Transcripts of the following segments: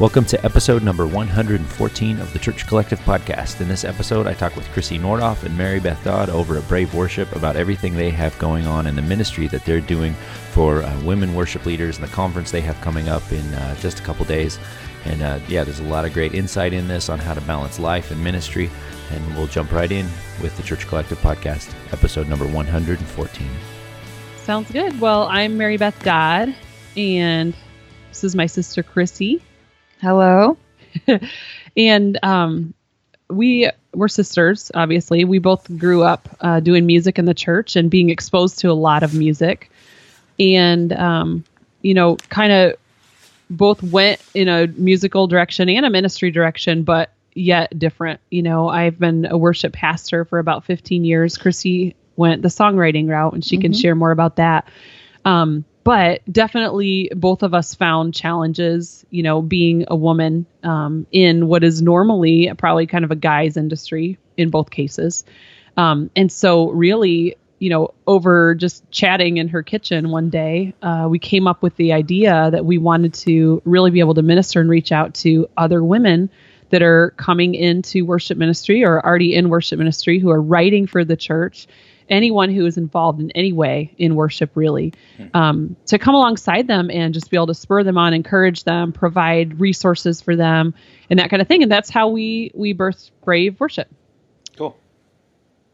Welcome to episode number 114 of the Church Collective podcast. In this episode, I talk with Krissy Nordhoff and Maribeth Dodd over at Brave Worship about everything they have going on in the ministry that they're doing for uh, women worship leaders and the conference they have coming up in uh, just a couple days. And uh, yeah, there's a lot of great insight in this on how to balance life and ministry. And we'll jump right in with the Church Collective podcast, episode number 114. Sounds good. Well, I'm Maribeth Dodd, and this is my sister Krissy. Hello. and um, we were sisters, obviously. We both grew up uh, doing music in the church and being exposed to a lot of music. And, um, you know, kind of both went in a musical direction and a ministry direction, but yet different. You know, I've been a worship pastor for about 15 years. Krissy went the songwriting route, and she mm-hmm. can share more about that. Um, but definitely both of us found challenges you know being a woman um, in what is normally probably kind of a guy's industry in both cases. Um, and so really you know over just chatting in her kitchen one day uh, we came up with the idea that we wanted to really be able to minister and reach out to other women that are coming into worship ministry or already in worship ministry who are writing for the church anyone who is involved in any way in worship, really, hmm. um, to come alongside them and just be able to spur them on, encourage them, provide resources for them, and that kind of thing. And that's how we we birth Brave Worship. Cool.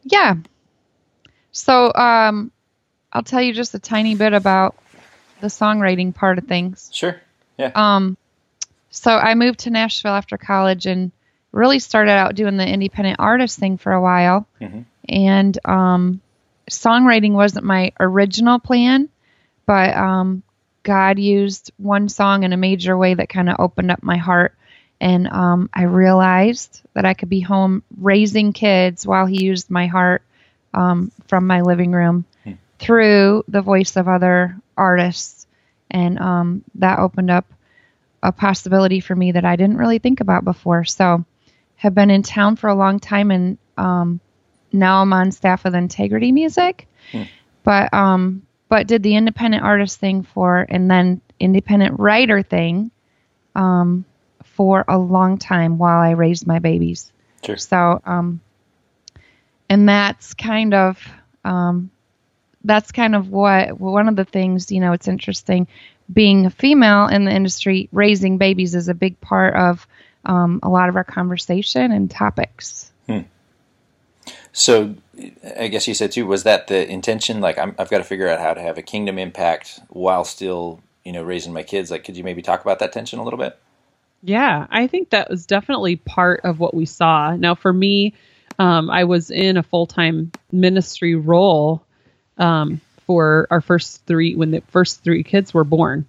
Yeah. So um, I'll tell you just a tiny bit about the songwriting part of things. Sure. Yeah. Um, so I moved to Nashville after college and really started out doing the independent artist thing for a while. Mm-hmm. And um, songwriting wasn't my original plan, but um, God used one song in a major way that kind of opened up my heart. And um, I realized that I could be home raising kids while He used my heart um, from my living room hmm. through the voice of other artists. And um, that opened up a possibility for me that I didn't really think about before. So, have been in town for a long time and um, now I'm on staff with Integrity Music, hmm. but um, but did the independent artist thing for and then independent writer thing, um, for a long time while I raised my babies. Sure. So um, and that's kind of um, that's kind of what one of the things you know it's interesting being a female in the industry raising babies is a big part of um, a lot of our conversation and topics hmm. So, I guess you said too, was that the intention? Like, i have got to figure out how to have a kingdom impact while still, you know, raising my kids. Like, could you maybe talk about that tension a little bit? Yeah, I think that was definitely part of what we saw. Now, for me, um, I was in a full time ministry role um, for our first three when the first three kids were born.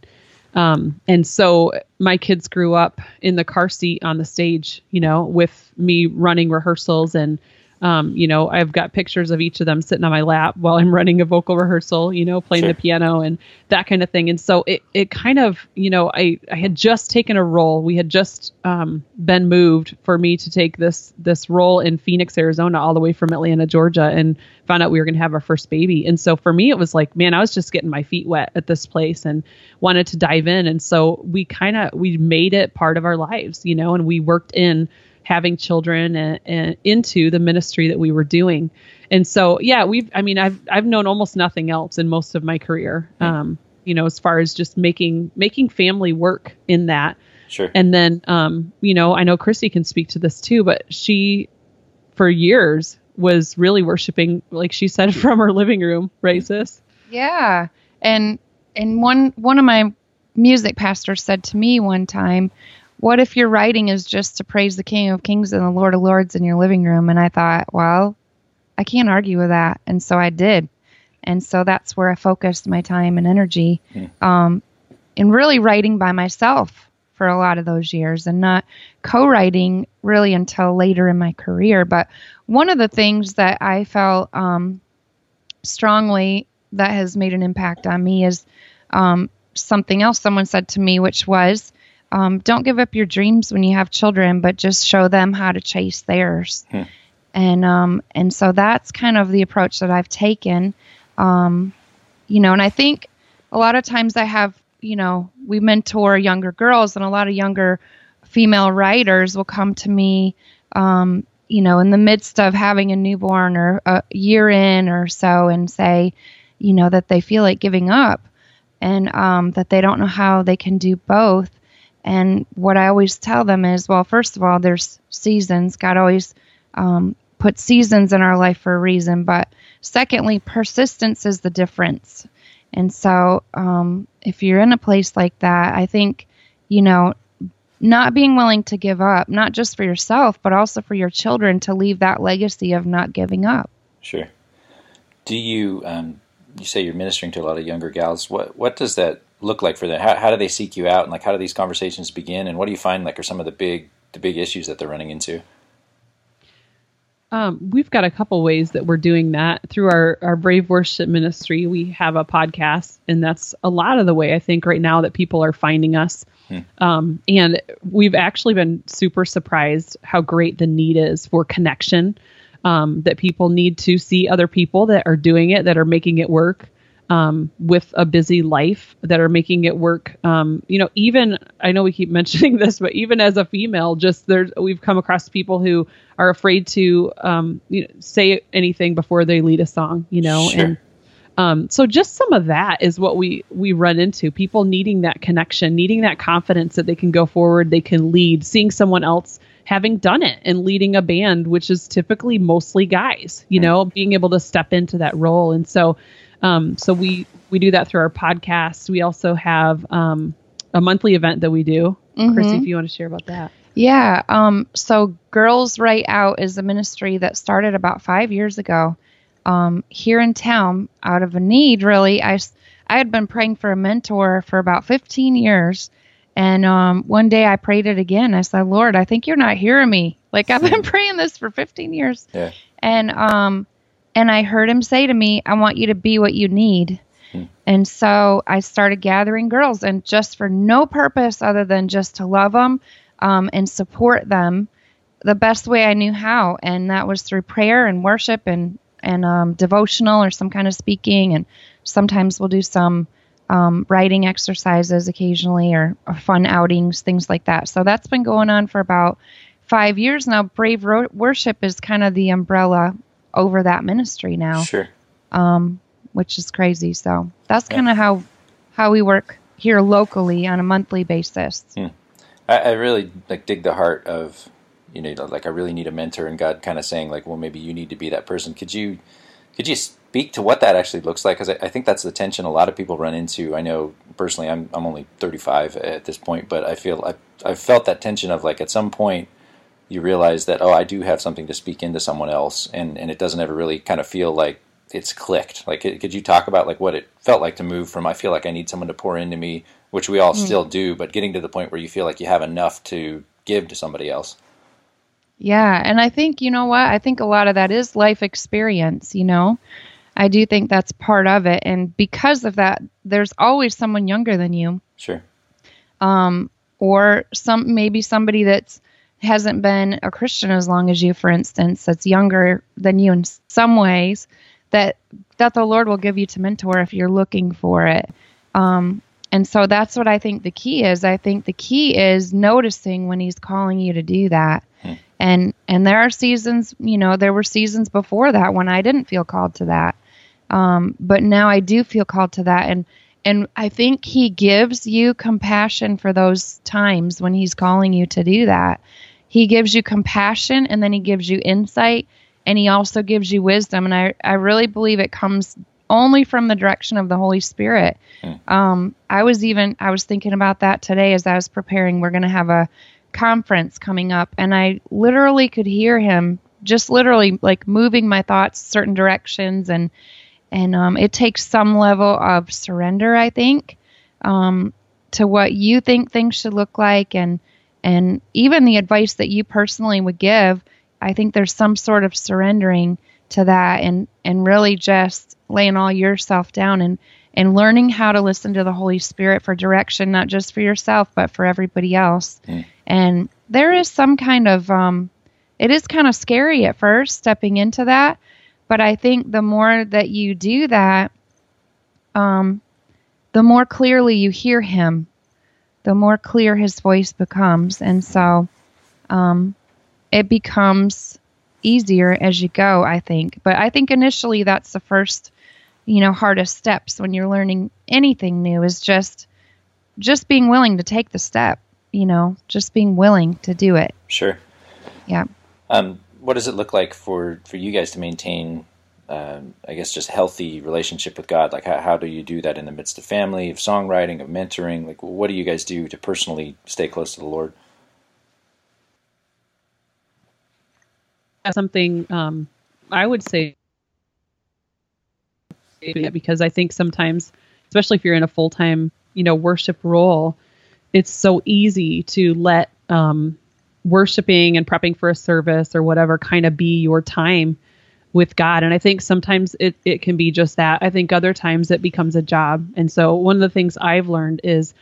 Um, and so my kids grew up in the car seat on the stage, you know, with me running rehearsals and um, you know, I've got pictures of each of them sitting on my lap while I'm running a vocal rehearsal, you know, playing sure. the piano and that kind of thing. And so it, it kind of, you know, I, I had just taken a role. We had just um, been moved for me to take this this role in Phoenix, Arizona, all the way from Atlanta, Georgia, and found out we were going to have our first baby. And so for me, it was like, man, I was just getting my feet wet at this place and wanted to dive in. And so we kind of we made it part of our lives, you know, and we worked in having children and, and into the ministry that we were doing. And so, yeah, we've, I mean, I've, I've known almost nothing else in most of my career. Um, you know, as far as just making, making family work in that. Sure. And then, um, you know, I know Krissy can speak to this too, but she, for years, was really worshiping, like she said, from her living room, right, sis? Yeah. And, and one, one of my music pastors said to me one time, what if your writing is just to praise the King of Kings and the Lord of Lords in your living room? And I thought, well, I can't argue with that. And so I did. And so that's where I focused my time and energy mm. um, in really writing by myself for a lot of those years and not co writing really until later in my career. But one of the things that I felt um, strongly that has made an impact on me is um, something else someone said to me, which was, um, don't give up your dreams when you have children, but just show them how to chase theirs. Hmm. And um, and so that's kind of the approach that I've taken. Um, you know, and I think a lot of times I have, you know, we mentor younger girls, and a lot of younger female writers will come to me, um, you know, in the midst of having a newborn or a year in or so and say, you know, that they feel like giving up and um, that they don't know how they can do both. And what I always tell them is, well, first of all, there's seasons. God always um, puts seasons in our life for a reason. But secondly, persistence is the difference. And so, um, if you're in a place like that, I think, you know, not being willing to give up, not just for yourself, but also for your children to leave that legacy of not giving up. Sure. Do you, um, you say you're ministering to a lot of younger gals. What, what does that look like for them? How, how do they seek you out and like, how do these conversations begin? And what do you find like are some of the big, the big issues that they're running into? Um, we've got a couple ways that we're doing that through our, our Brave Worship Ministry. We have a podcast, and that's a lot of the way I think right now that people are finding us. Hmm. Um, and we've actually been super surprised how great the need is for connection. Um, that people need to see other people that are doing it, that are making it work um, with a busy life that are making it work. Um, you know, even I know we keep mentioning this, but even as a female, just there's we've come across people who are afraid to um, you know, say anything before they lead a song. You know, sure. and um, so just some of that is what we we run into. People needing that connection, needing that confidence that they can go forward, they can lead, seeing someone else having done it and leading a band, which is typically mostly guys. You know, being able to step into that role, and so um, so we we do that through our podcast. We also have um, a monthly event that we do. Mm-hmm. Krissy, if you want to share about that. Yeah. Um, so Girls Write Out is a ministry that started about five years ago um, here in town out of a need, really. I, I had been praying for a mentor for about 15 years. And um, one day I prayed it again. I said, Lord, I think you're not hearing me. Like I've been praying this for 15 years. Yeah. And um, and I heard him say to me, I want you to be what you need. Hmm. And so I started gathering girls, and just for no purpose other than just to love them um, and support them the best way I knew how. And that was through prayer and worship and, and um, devotional or some kind of speaking. And sometimes we'll do some um, writing exercises occasionally or, or, fun outings, things like that. So that's been going on for about five years now. Brave Ro- Worship is kind of the umbrella over that ministry now. Sure. Um, which is crazy. So that's kind of how how we work here locally on a monthly basis. Hmm. I, I, really like dig the heart of you know like I really need a mentor and God kind of saying like well maybe you need to be that person. Could you could you speak to what that actually looks like? Because I, I, think that's the tension a lot of people run into. I know personally I'm I'm only 35 at this point, but I feel I I've felt that tension of like at some point you realize that oh I do have something to speak into someone else and and it doesn't ever really kind of feel like it's clicked. Like could you talk about like what it felt like to move from I feel like I need someone to pour into me which we all mm. still do but getting to the point where you feel like you have enough to give to somebody else. Yeah and I think you know what I think a lot of that is life experience you know? I do think that's part of it and because of that there's always someone younger than you. Sure. Um or some maybe somebody that's hasn't been a Christian as long as you, for instance, that's younger than you in some ways, that that the Lord will give you to mentor if you're looking for it. Um, and so that's what I think the key is. I think the key is noticing when He's calling you to do that. Hmm. And and there are seasons, you know, there were seasons before that when I didn't feel called to that. Um, but now I do feel called to that, and and I think He gives you compassion for those times when He's calling you to do that. He gives you compassion and then he gives you insight and he also gives you wisdom. And I, I really believe it comes only from the direction of the Holy Spirit. Mm. Um, I was even I was thinking about that today as I was preparing. We're going to have a conference coming up, and I literally could hear him just literally like moving my thoughts certain directions, and and um, it takes some level of surrender, I think, um, to what you think things should look like, and and even the advice that you personally would give i think there's some sort of surrendering to that and and really just laying all yourself down and and learning how to listen to the holy spirit for direction not just for yourself but for everybody else mm. and there is some kind of um it is kind of scary at first stepping into that but i think the more that you do that um the more clearly you hear him the more clear his voice becomes. And so um, it becomes easier as you go, I think. But I think initially that's the first, you know, hardest steps when you're learning anything new is just just being willing to take the step, you know, just being willing to do it. Sure. Yeah. Um, what does it look like for, for you guys to maintain um, I guess just healthy relationship with God? Like how, how do you do that in the midst of family, of songwriting, of mentoring? Like what do you guys do to personally stay close to the Lord? Something um, I would say because I think sometimes, especially if you're in a full time, you know, worship role, it's so easy to let um, worshiping and prepping for a service or whatever kind of be your time with God. And I think sometimes it, it can be just that. I think other times it becomes a job. And so one of the things I've learned is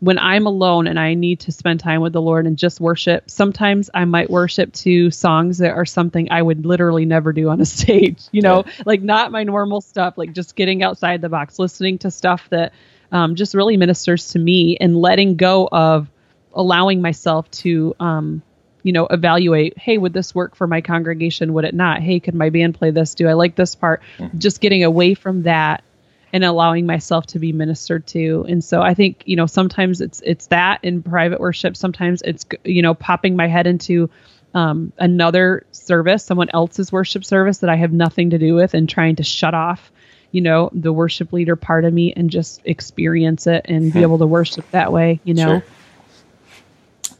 when I'm alone and I need to spend time with the Lord and just worship, sometimes I might worship to songs that are something I would literally never do on a stage, you know, yeah. like not my normal stuff, like just getting outside the box, listening to stuff that um, just really ministers to me and letting go of allowing myself to um, you know, evaluate, hey, would this work for my congregation? Would it not? Hey, could my band play this? Do I like this part? Mm-hmm. Just getting away from that and allowing myself to be ministered to. And so I think, you know, sometimes it's it's that in private worship, sometimes it's you know, popping my head into um, another service, someone else's worship service that I have nothing to do with and trying to shut off, you know, the worship leader part of me and just experience it and be hmm. able to worship that way, you know. Sure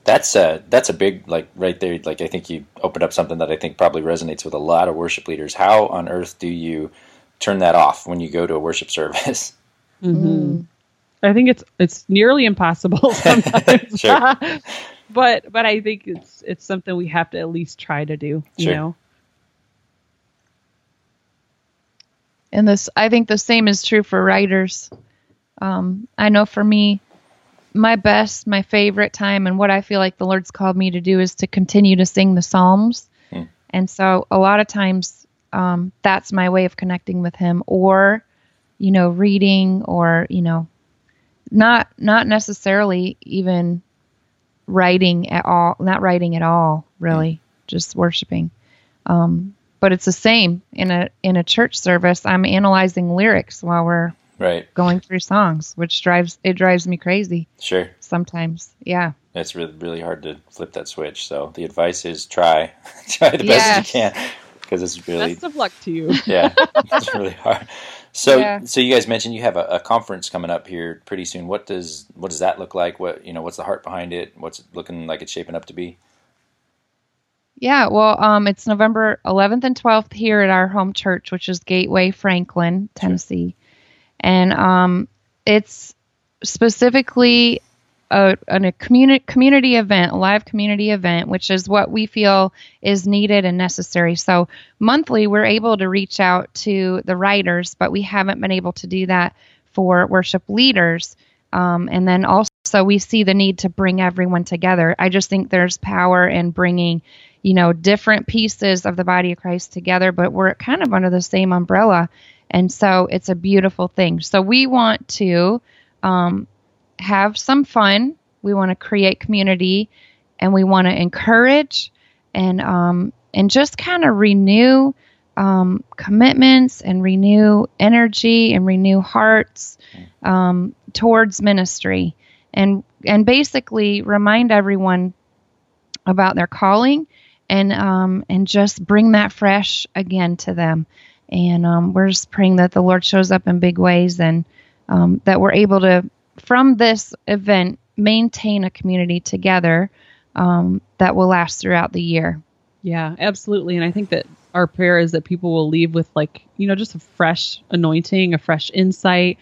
that's a that's a big like right there like i think you opened up something that i think probably resonates with a lot of worship leaders how on earth do you turn that off when you go to a worship service mm-hmm. i think it's it's nearly impossible sometimes sure. but but i think it's it's something we have to at least try to do you sure. know and this i think the same is true for writers um, i know for me my best, my favorite time, and what I feel like the Lord's called me to do is to continue to sing the Psalms. Hmm. And so a lot of times um, that's my way of connecting with Him, or, you know, reading, or, you know, not not necessarily even writing at all, not writing at all, really, hmm. just worshiping. Um, but it's the same in a in a church service. I'm analyzing lyrics while we're right. going through songs which drives it drives me crazy. Sure. Sometimes yeah. It's really really hard to flip that switch so the advice is try. Try the yes. best you can because it's really best of luck to you. Yeah it's really hard. So yeah. so you guys mentioned you have a, a, conference coming up here pretty soon. What does what does that look like? What you know what's the heart behind it? What's it looking like it's shaping up to be? Yeah, well, um, it's November 11th and 12th here at our home church, which is Gateway Franklin, Tennessee and um, it's specifically a, a community community event, a live community event, which is what we feel is needed and necessary. So monthly, we're able to reach out to the writers, but we haven't been able to do that for worship leaders. Um, and then also, we see the need to bring everyone together. I just think there's power in bringing, you know, different pieces of the body of Christ together, but we're kind of under the same umbrella. And so it's a beautiful thing. So we want to um, have some fun. We want to create community, and we want to encourage and um, and just kind of renew um, commitments and renew energy and renew hearts um, towards ministry, and and basically remind everyone about their calling and um, and just bring that fresh again to them. And um, we're just praying that the Lord shows up in big ways and um, that we're able to, from this event, maintain a community together um, that will last throughout the year. Yeah, absolutely. And I think that our prayer is that people will leave with, like, you know, just a fresh anointing, a fresh insight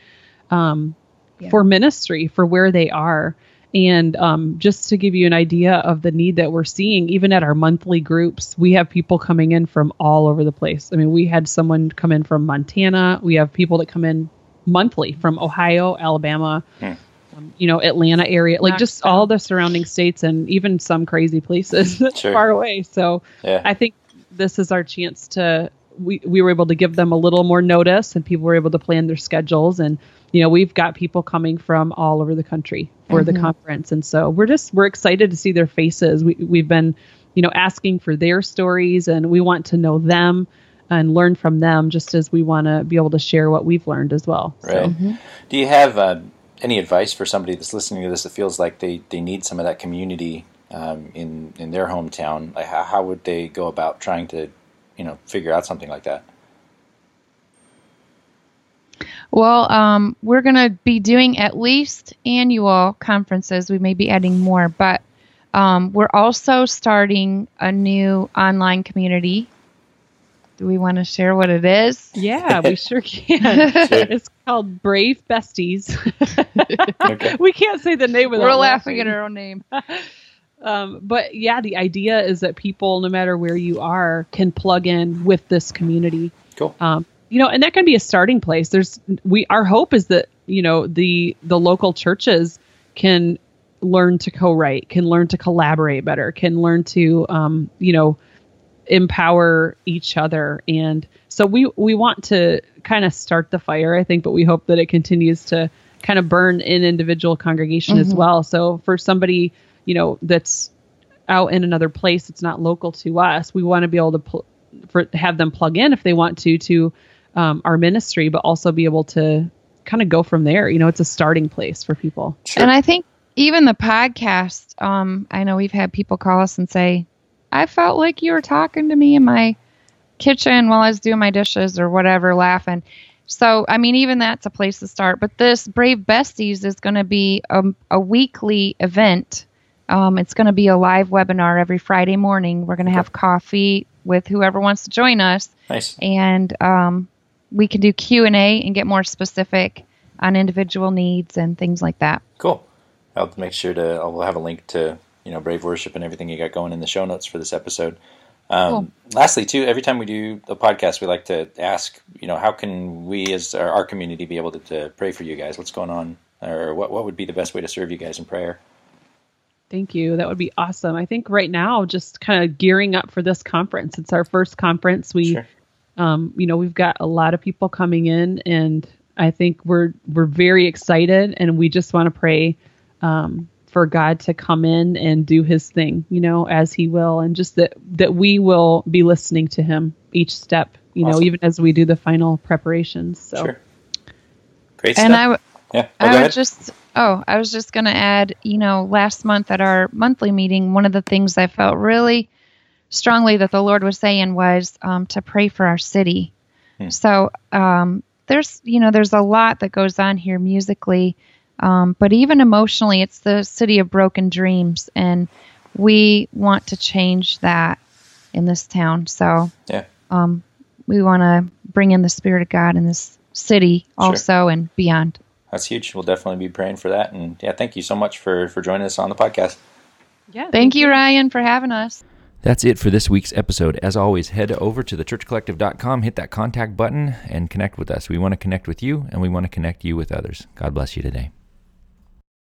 um, yeah. for ministry, for where they are. And um, just to give you an idea of the need that we're seeing, even at our monthly groups, we have people coming in from all over the place. I mean, we had someone come in from Montana. We have people that come in monthly from Ohio, Alabama, hmm. um, you know, Atlanta area, like just all the surrounding states and even some crazy places sure. far away. So yeah. I think this is our chance to we we were able to give them a little more notice, and people were able to plan their schedules. And you know, we've got people coming from all over the country for mm-hmm. the conference, and so we're just we're excited to see their faces. We we've been you know asking for their stories, and we want to know them and learn from them, just as we want to be able to share what we've learned as well. Right. So, mm-hmm. Do you have uh, any advice for somebody that's listening to this that feels like they, they need some of that community um, in in their hometown? Like how, how would they go about trying to, you know, figure out something like that? Well, um, we're going to be doing at least annual conferences. We may be adding more, but um, we're also starting a new online community do we want to share what it is? Yeah, we sure can. It's called Brave Besties. okay. We can't say the name of it. We're laughing, laughing at our own name. Um, but yeah, the idea is that people, no matter where you are, can plug in with this community. Cool. Um, you know, and that can be a starting place. There's we our hope is that you know the the local churches can learn to co-write, can learn to collaborate better, can learn to um, you know empower each other and so we we want to kind of start the fire i think but we hope that it continues to kind of burn in individual congregation mm-hmm. as well so for somebody you know that's out in another place it's not local to us we want to be able to pl- for have them plug in if they want to to um, our ministry but also be able to kind of go from there you know it's a starting place for people sure. and i think even the podcast um, i know we've had people call us and say I felt like you were talking to me in my kitchen while I was doing my dishes or whatever, laughing. So, I mean, even that's a place to start. But this Brave Besties is going to be a, a, weekly event. Um, it's going to be a live webinar every Friday morning. We're going to have coffee with whoever wants to join us. Nice. And um, we can do Q and A and get more specific on individual needs and things like that. Cool. I'll make sure to. I'll have a link to you know Brave Worship and everything you got going in the show notes for this episode. Um, cool. Lastly, too, every time we do a podcast, we like to ask, you know, how can we as our, our community be able to, to, pray for you guys? What's going on, or what what would be the best way to serve you guys in prayer? Thank you. That would be awesome. I think right now, just kind of gearing up for this conference. It's our first conference. We, sure. um, you know, we've got a lot of people coming in, and I think we're we're very excited, and we just want to pray um, for God to come in and do his thing, you know, as he will and just that that we will be listening to him each step, you awesome. know, even as we do the final preparations. So sure. Great and stuff. I, yeah. Oh, I would just oh, I was just going to add, you know, last month at our monthly meeting, one of the things I felt really strongly that the Lord was saying was um, to pray for our city. Hmm. So um, there's, you know, there's a lot that goes on here musically um, but even emotionally, it's the city of broken dreams, and we want to change that in this town. So, yeah, um, we want to bring in the Spirit of God in this city also sure. and beyond. That's huge. We'll definitely be praying for that. And yeah, thank you so much for for joining us on the podcast. Yeah, thank, thank you, Ryan, for having us. That's it for this week's episode. As always, head over to thechurchcollective.com, hit that contact button, and connect with us. We want to connect with you, and we want to connect you with others. God bless you today.